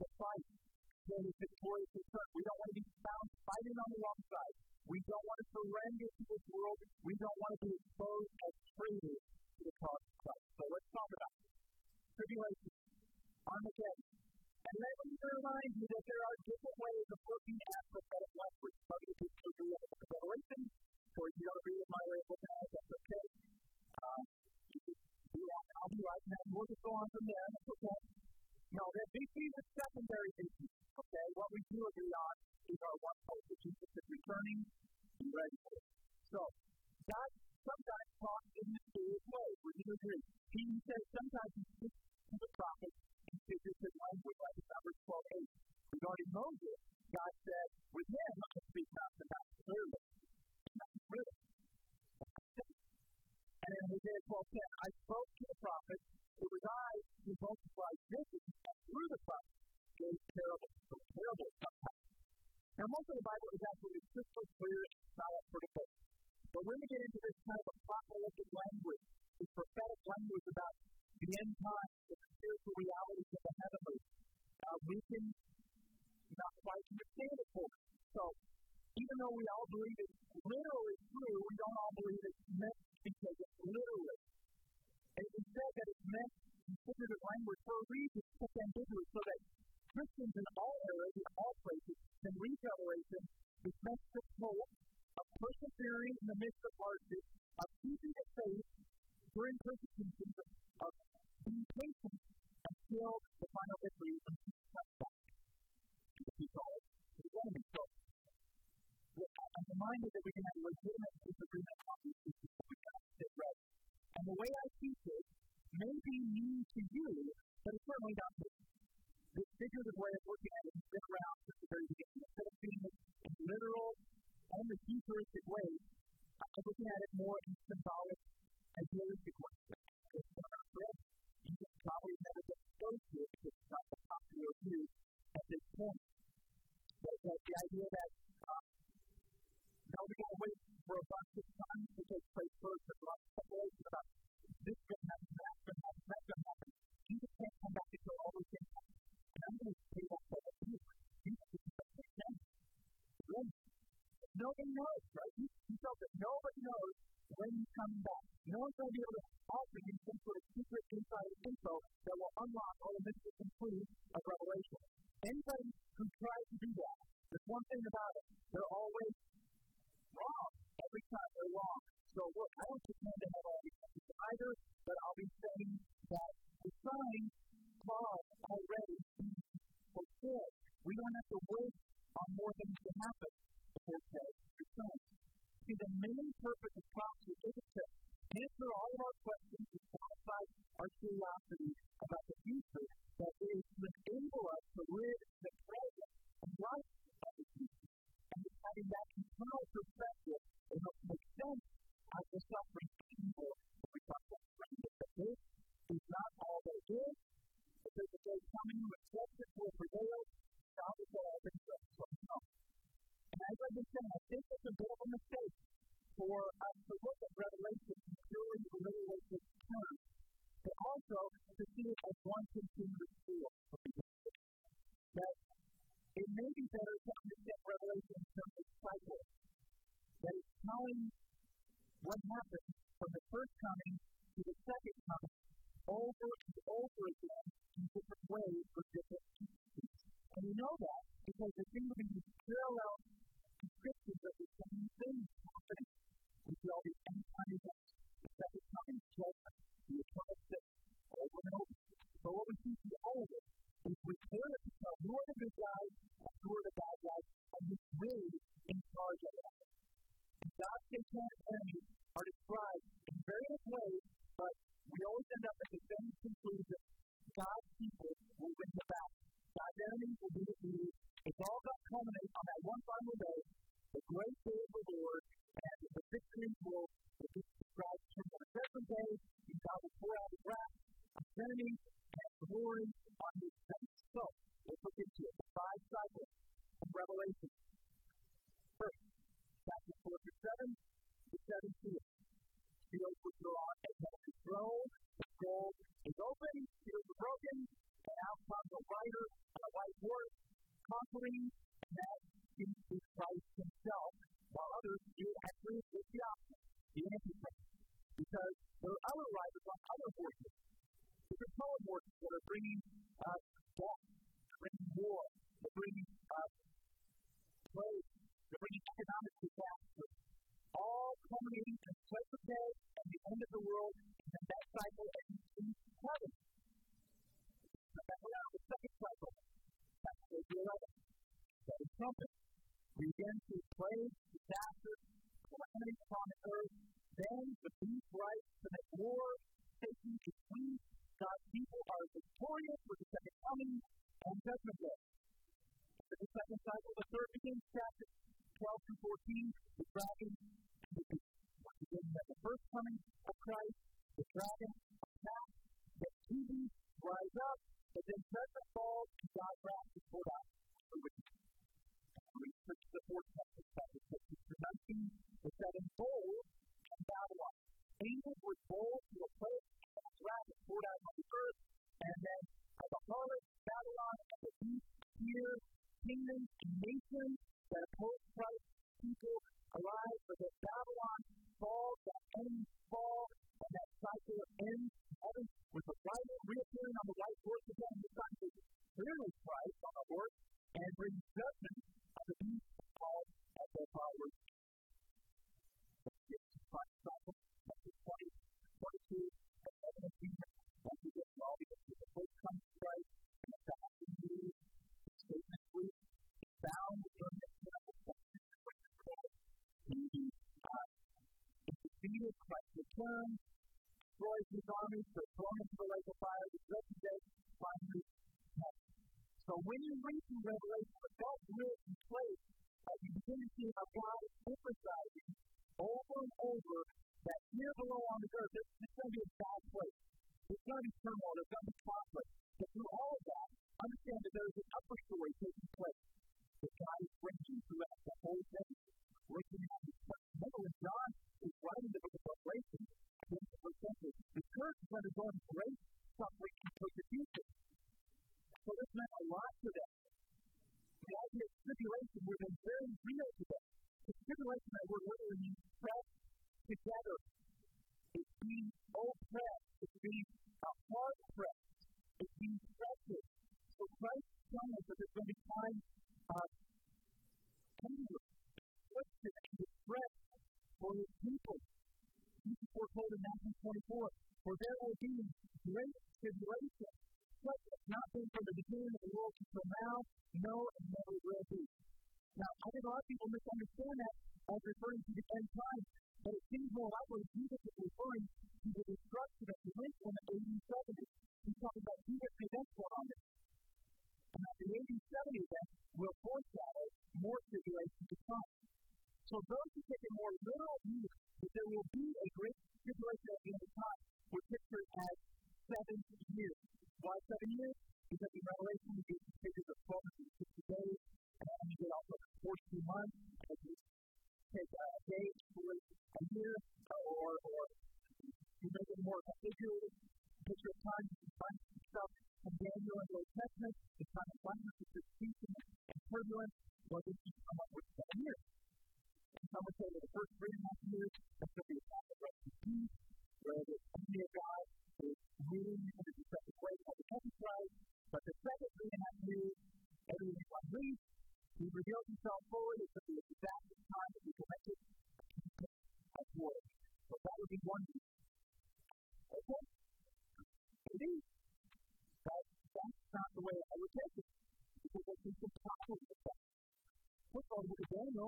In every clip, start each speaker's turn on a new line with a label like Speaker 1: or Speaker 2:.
Speaker 1: the fight that is victorious in church. We don't want to be found fighting on the wrong side. We don't want to surrender to this world. We don't want to be exposed as traitors to the cause of Christ. So let's talk about it. Tribulation, Armageddon. And let me remind you that there are different ways of looking at prophetic language. Some of you agree with the Revelation, or if you don't agree with my way of looking at it, that's okay. Uh, you can do that. I'll be right now. We'll just go on from there. That's okay. No, that VT is secondary VT. Okay, what we do agree on is our one hope, which Jesus is returning and ready for it. So, God sometimes talks in the mysterious ways. Would you agree? He says sometimes he speaks to the prophet and figures his language, like in Numbers 12 8. Regarding Moses, God said, with him, I can speak not to not clearly. Clearly. And in Hosea 12 10, I spoke to the prophet it was I who multiplied Jesus through the Son gave terrible, so terrible sometimes. Now, most of the Bible is actually just day and the end of the world and the next cycle The Christ reappearing on the white horse again, this time is clearly Christ on the horse and brings judgment on the beast called at their followers. Christ cycle, chapter 20, the first comes to the thousand years, the statement free, bound within the temple, uh, the defeated Christ returns, nature, thrown into the lake of fire, the judgment day, finally So when you read Revelation know today. If you can relate to that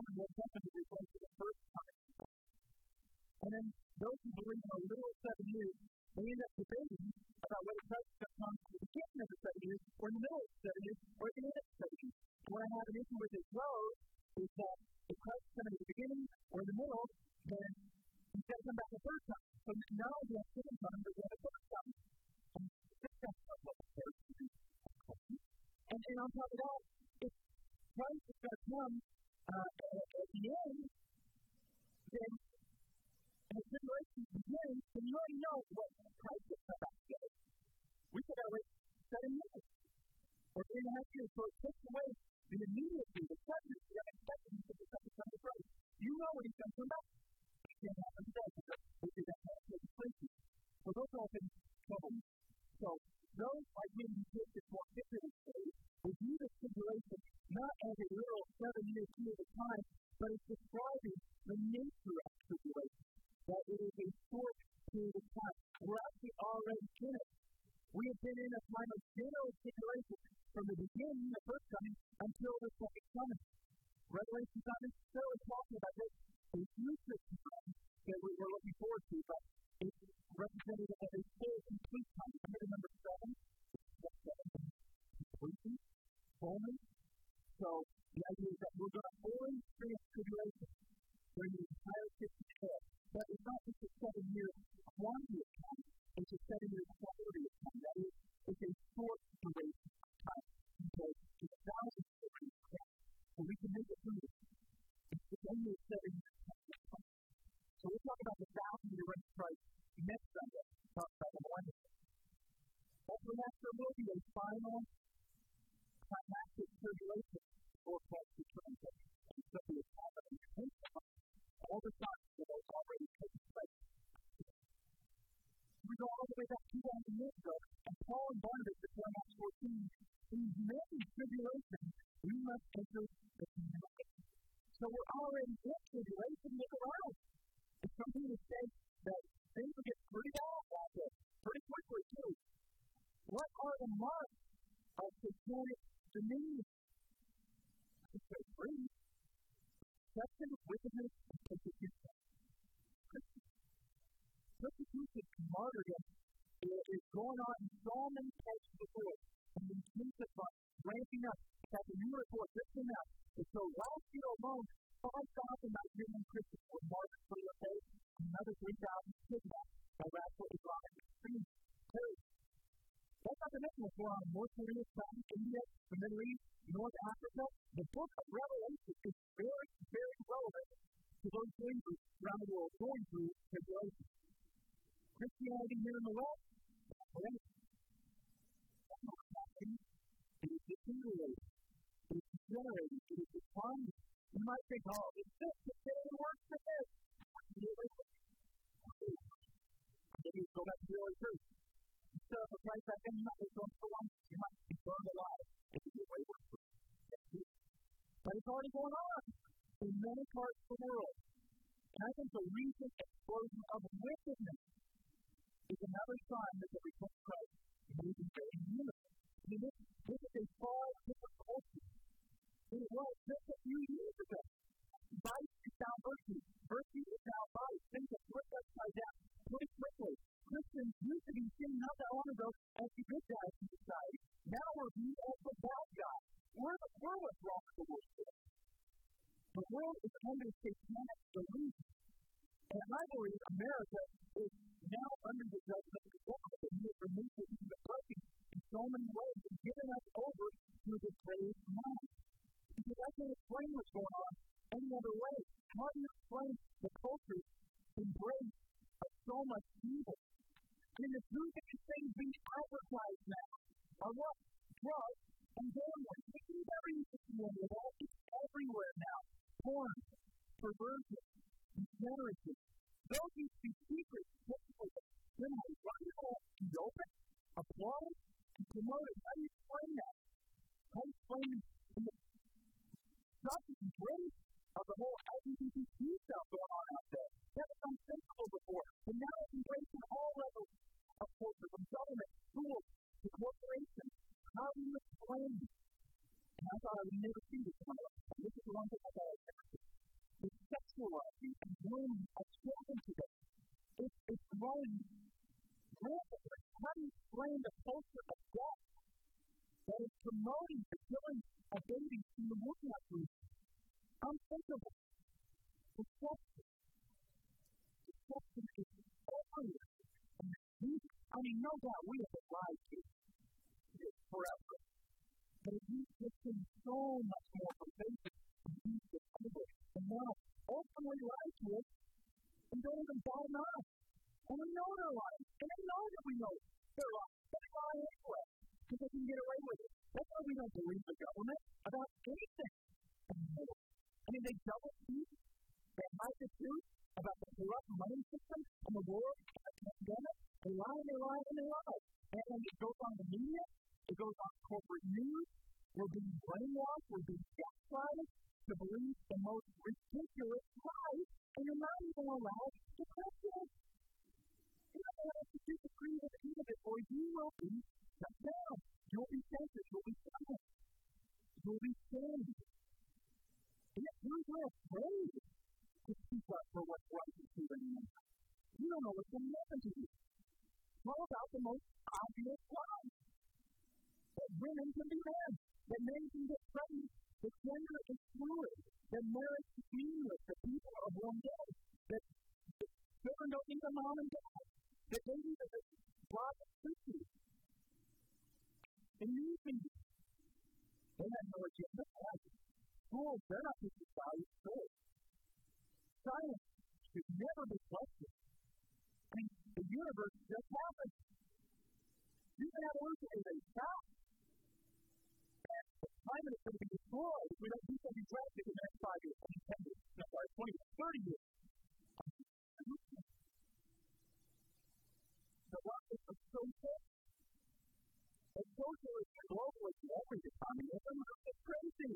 Speaker 1: and what happened to replace for the first time. And then those who believe in a literal seven years, they end up debating about whether Christ to come at the beginning of the seven years, or in the middle of the seven years, or at the end of the seven years. What I have an issue with as well is that if Christ is coming at the beginning or in the middle, then he's got to come back the first time. So do I have second time, but we have a third time. And and, and on top of that, if Christ is going to come fullness. So the idea is that we're going to fully experience So we're already in. Look around. It's something to say that things will get pretty bad out there, pretty quickly, too. What are the marks of satanic dominion? It's say three. Deception, wickedness, and persecution. Persecution martyrdom is going on in so many parts of the and intensifying, ramping up. In fact, a new report just out. And so last year alone, 5,000 Nigerian Christians were martyred for their faith, another 3,000 kidnapped by radical Islamic extreme terrorists. That's not to mention what's going on North Korea, China, India, the Middle East, North Africa. The book of Revelation is very, very relevant to those believers around the world going through tribulation. Christianity here in the West, It. It degenerating. It is declining. You might think, oh, it's this, it's getting worse than this. Maybe go back to the early church. Instead of a place back then, you might be going so long, you might be burned alive. It. But it's already going on in many parts of the world. And I think the recent explosion under satanic delusion. And I believe America applaud, and promote it? How do you explain that? How do you explain the just grace of the whole LGBTQ stuff going on out there? That was unthinkable before. But now growing anything. I mean, they double speak. They hide the truth about the corrupt money system and the war and the pandemic. They lie and they lie and they lie. And, and it goes on the media. It goes on corporate news. We're being brainwashed. We're being gaslighted to believe the most ridiculous Science never be questioned. I mean, the universe just happened. You have elucidated facts climate is going to be destroyed if we don't do something drastic in the next five years, 10 years, no, sorry, 20 years, 30 years. The lack of social and socialism and globalism, everything, I mean, it's crazy.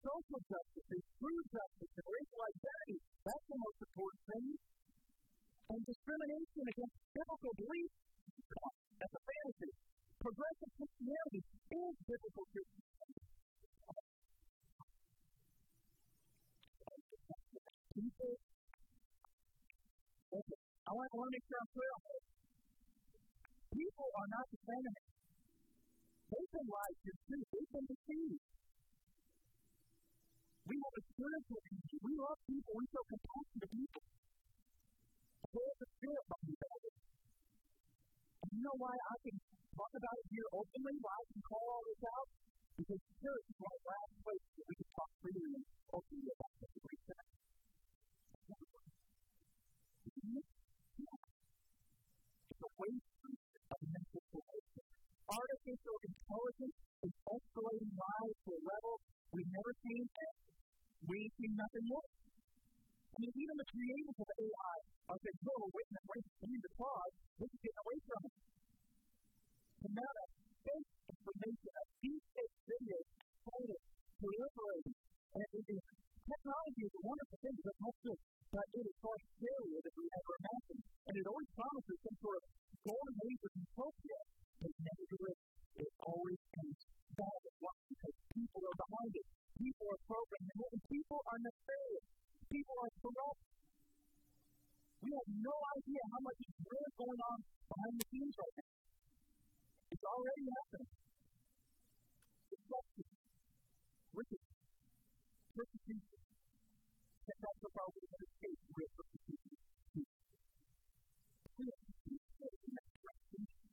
Speaker 1: Social justice and food justice and racial identity, that's the most important thing. And discrimination against biblical beliefs, that's a fantasy. Progressive Christianity is biblical Christianity. People, I want, to make sure I'm clear on. People are not the enemy. They've been lied to too. They've been deceived. We have a spiritual energy. We love people. We show compassion to people. Hold the spirit behind that. And you know why I can talk about it here openly, why I can call all this out? Because church is one last places that we can talk freely and openly about this great thing. It's a waste of mental formation. Artificial intelligence is escalating lives to a level we've never seen, and we ain't nothing yet. I mean, even the creators of AI are saying, whoa, wait a minute, we need to pause. This is getting away from us the of fake information, of deep fake videos, photos, proliferating. And it is, technology is a wonderful thing because it helps us, but it is far scarier than we ever imagined. And it always promises some sort of golden age of utopia, but never delivers. It always ends bad at once because people are behind it. People are programmed, and people are nefarious. People are corrupt. We have no idea how much is really going on behind the scenes right now. It's already happening. Destruction, wickedness, persecution. And that's the problem we have escaped with persecution.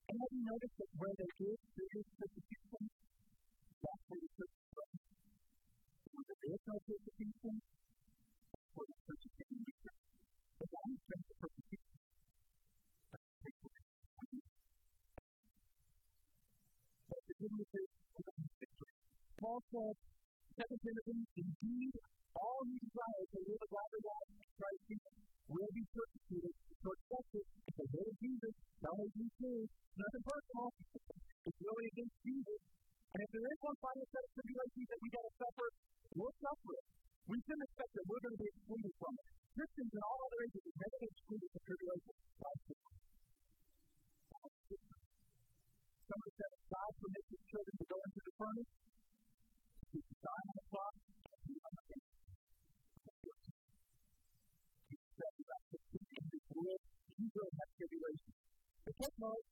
Speaker 1: And have you noticed that where there is serious persecution, that's where the church is from? Where there is no persecution, that's where the persecution is. But that is persecution. Paul said, Second Timothy, indeed, all who desire to live a godly life in Christ Jesus will be persecuted. So it. The Lord Jesus, telling you too. Nothing personal. It's really against Jesus. And if there is one final set of tribulations that we got to suffer, we'll suffer it. We shouldn't expect that we're going to be excluded from it. Christians in all other ages have never been excluded from tribulation. Somebody said, God permits his children to go into the furnace, to die on the cross, on the face. He said, in this world, you will have take notes,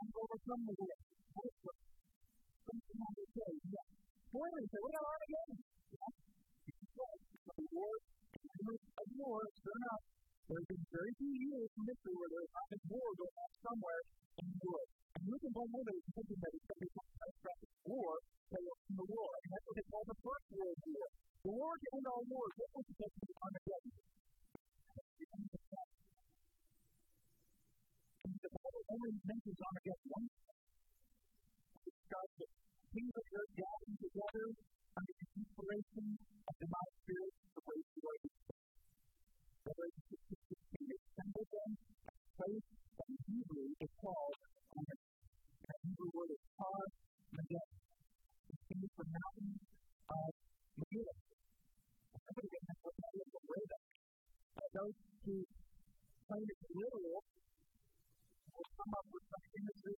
Speaker 1: and overcome the world. Hopefully. Something on the day, yeah. Finally, say, we got Armageddon. Yeah. The war, of war, sure enough, there's been very few years in history where there's not been war going on somewhere in the world. And you can go over and thinking that it's going to be catastrophic war that will end the war. And that's what they call the First World War. The war to end all wars. What was supposed to be Armageddon? The only mentions Armageddon once. It starts with kings of earth gathering together under the inspiration of the spirit faith, and Hebrew is called Armageddon. The Hebrew word is Har Magedon. It means the mountain of Megiddo. Somebody didn't have is, but where that? Those who claim it's literal will come up with some images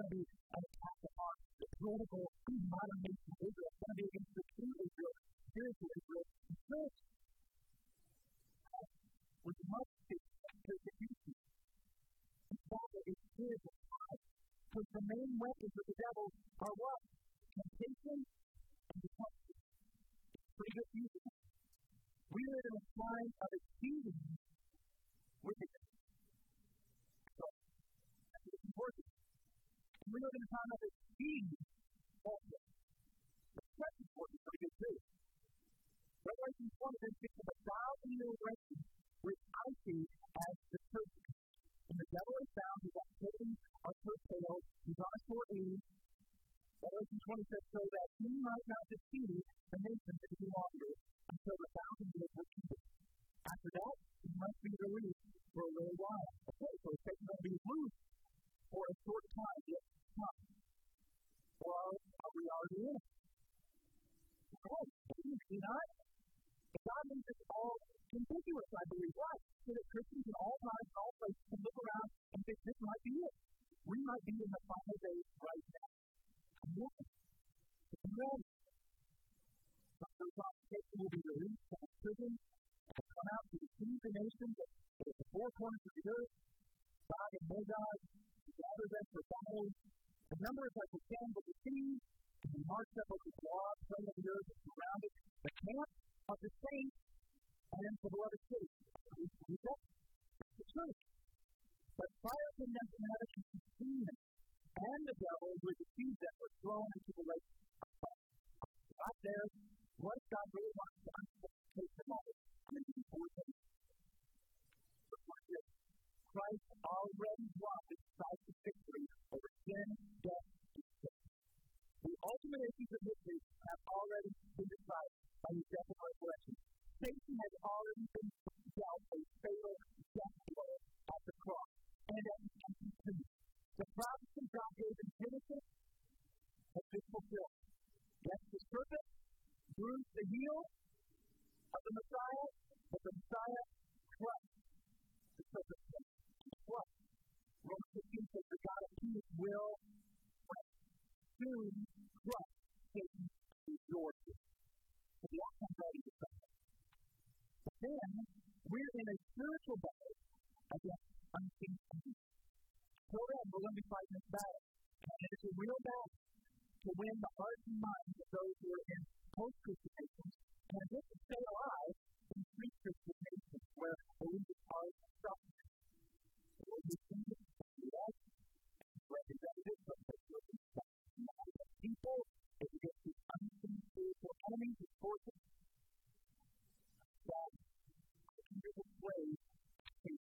Speaker 1: And We live in a time of exceeding falsehood. That's important, pretty good too. Revelation 20 then speaks of a thousand year reign, which I see as the church. And the devil is found, he's activity of curtailed, he's on short leave. Revelation 20 says, so that he might not deceive the nation any longer until the thousand years were completed. After that, he must be released for a little while. Okay, so Satan will be loose for a short time, yet time. Well, are we already in it? No, maybe not. But God makes it all contiguous, I believe. Why? So that Christians in all times and all places can look around and think this might be it. We might be in the final days right now. Ready. Some of those will be released from prison and come out to deceive the nations at the four corners of the earth. Gog and Magog gather them for battle. The numbers like the sand of the sea, and we marched up over the broad plain of the we're in a spiritual battle against unseen enemies. Then, we're going to be fighting this battle. And it's a real battle to win the hearts and minds of those who are in post-Christian and to stay alive in pre-Christian nations where believers are suffering. So what we think is us, representatives of the people, unseen spiritual enemies ways the.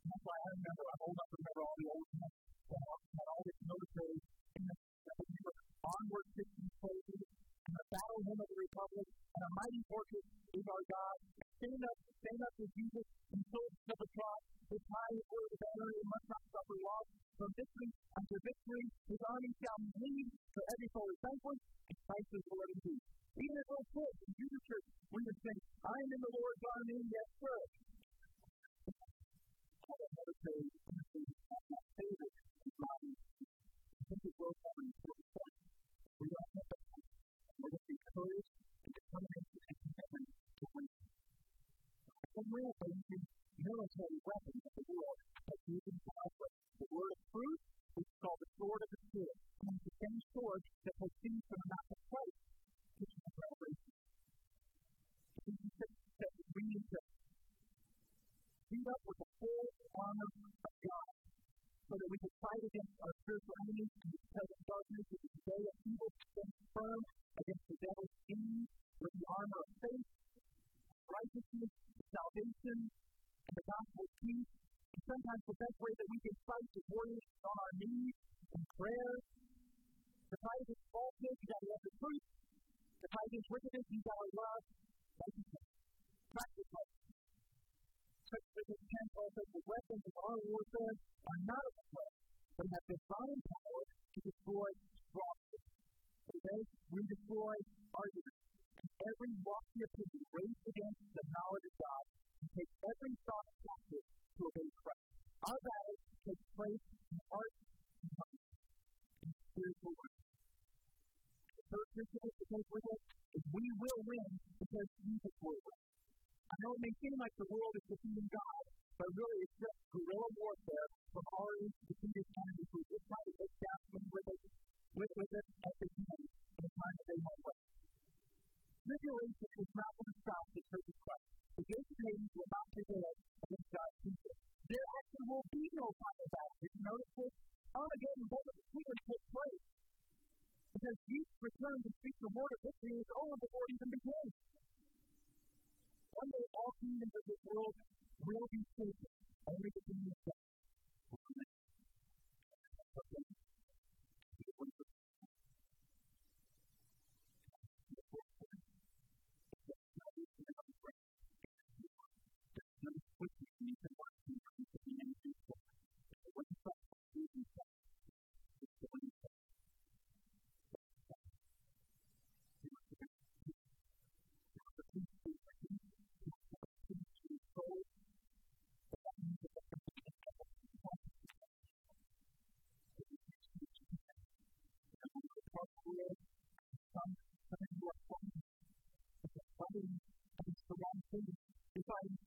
Speaker 1: That's why I remember, I hold up remember all the old men that all this military that would onward Christian soldiers and the battle hymn of the Republic and a mighty fortress is our God. Stand up, stand up with Jesus and the cross. His high word of honor and must not suffer loss. From victory unto victory, his army shall lead, to every soul is thankful, and Christ is the Lord. Even as little kids in Jesus Church, we would say, I am in the Lord's army. I is my I think in important point. We don't have that. We're and to win. Facing military weapons but have divine power to destroy strongholds. Today, we destroy arguments and every lofty opinion raised against the knowledge of God and take every thought captive to obey Christ. Our battle takes place in heart and mind, in spiritual life. The third principle to take with us is we will win because Jesus will win. I know it may seem like the world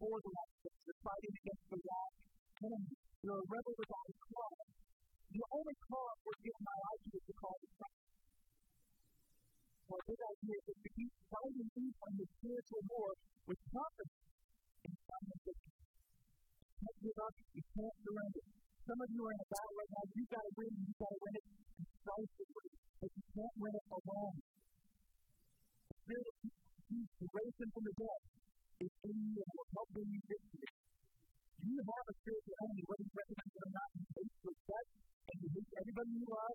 Speaker 1: for the things. You're fighting against the wrong enemy. You're a rebel without a cause. The only cause we're my life to is the cause of Christ. A big idea is to keep fighting evil in the spiritual war with confidence final victory. You can't give up. You can't surrender. Some of you are in a is in you and will help bring you victory. You have a spiritual enemy, whether you recognize it or not, you hate death, and you hate everybody you love,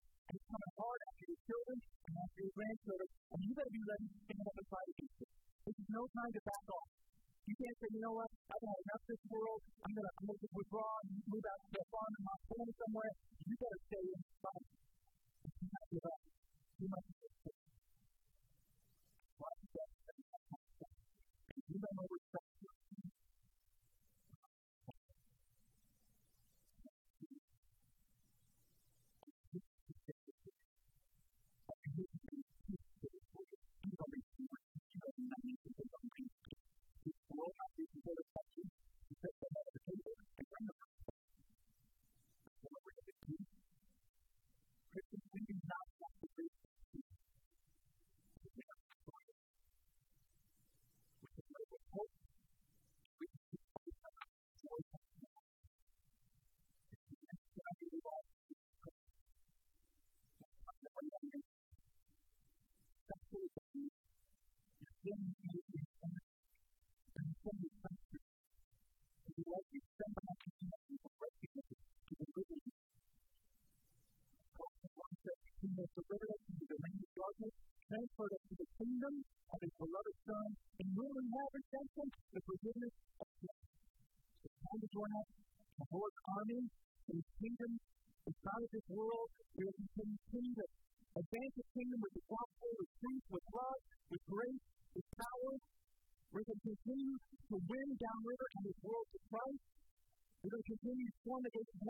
Speaker 1: his beloved Son, and will inherit redemption, the forgiveness of sin. The time to join us. The Lord's army and his kingdom the not of this world. We will continue kingdom. Advance the kingdom with the gospel, with truth, with love, with grace, with power. We're going to continue to win downriver and this world to Christ. We're going to continue to form against the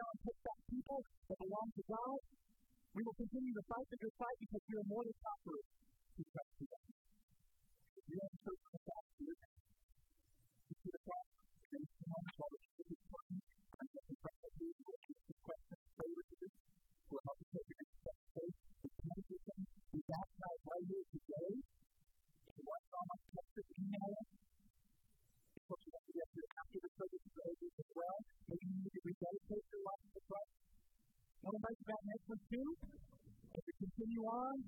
Speaker 1: you on.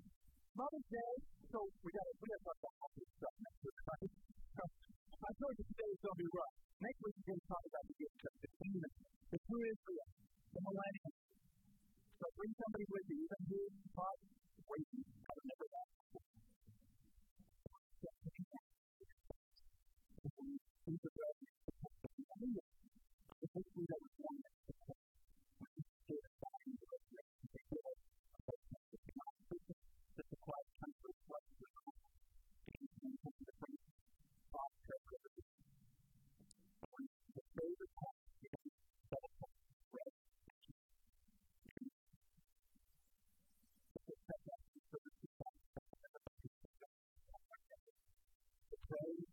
Speaker 1: Mother's Day pray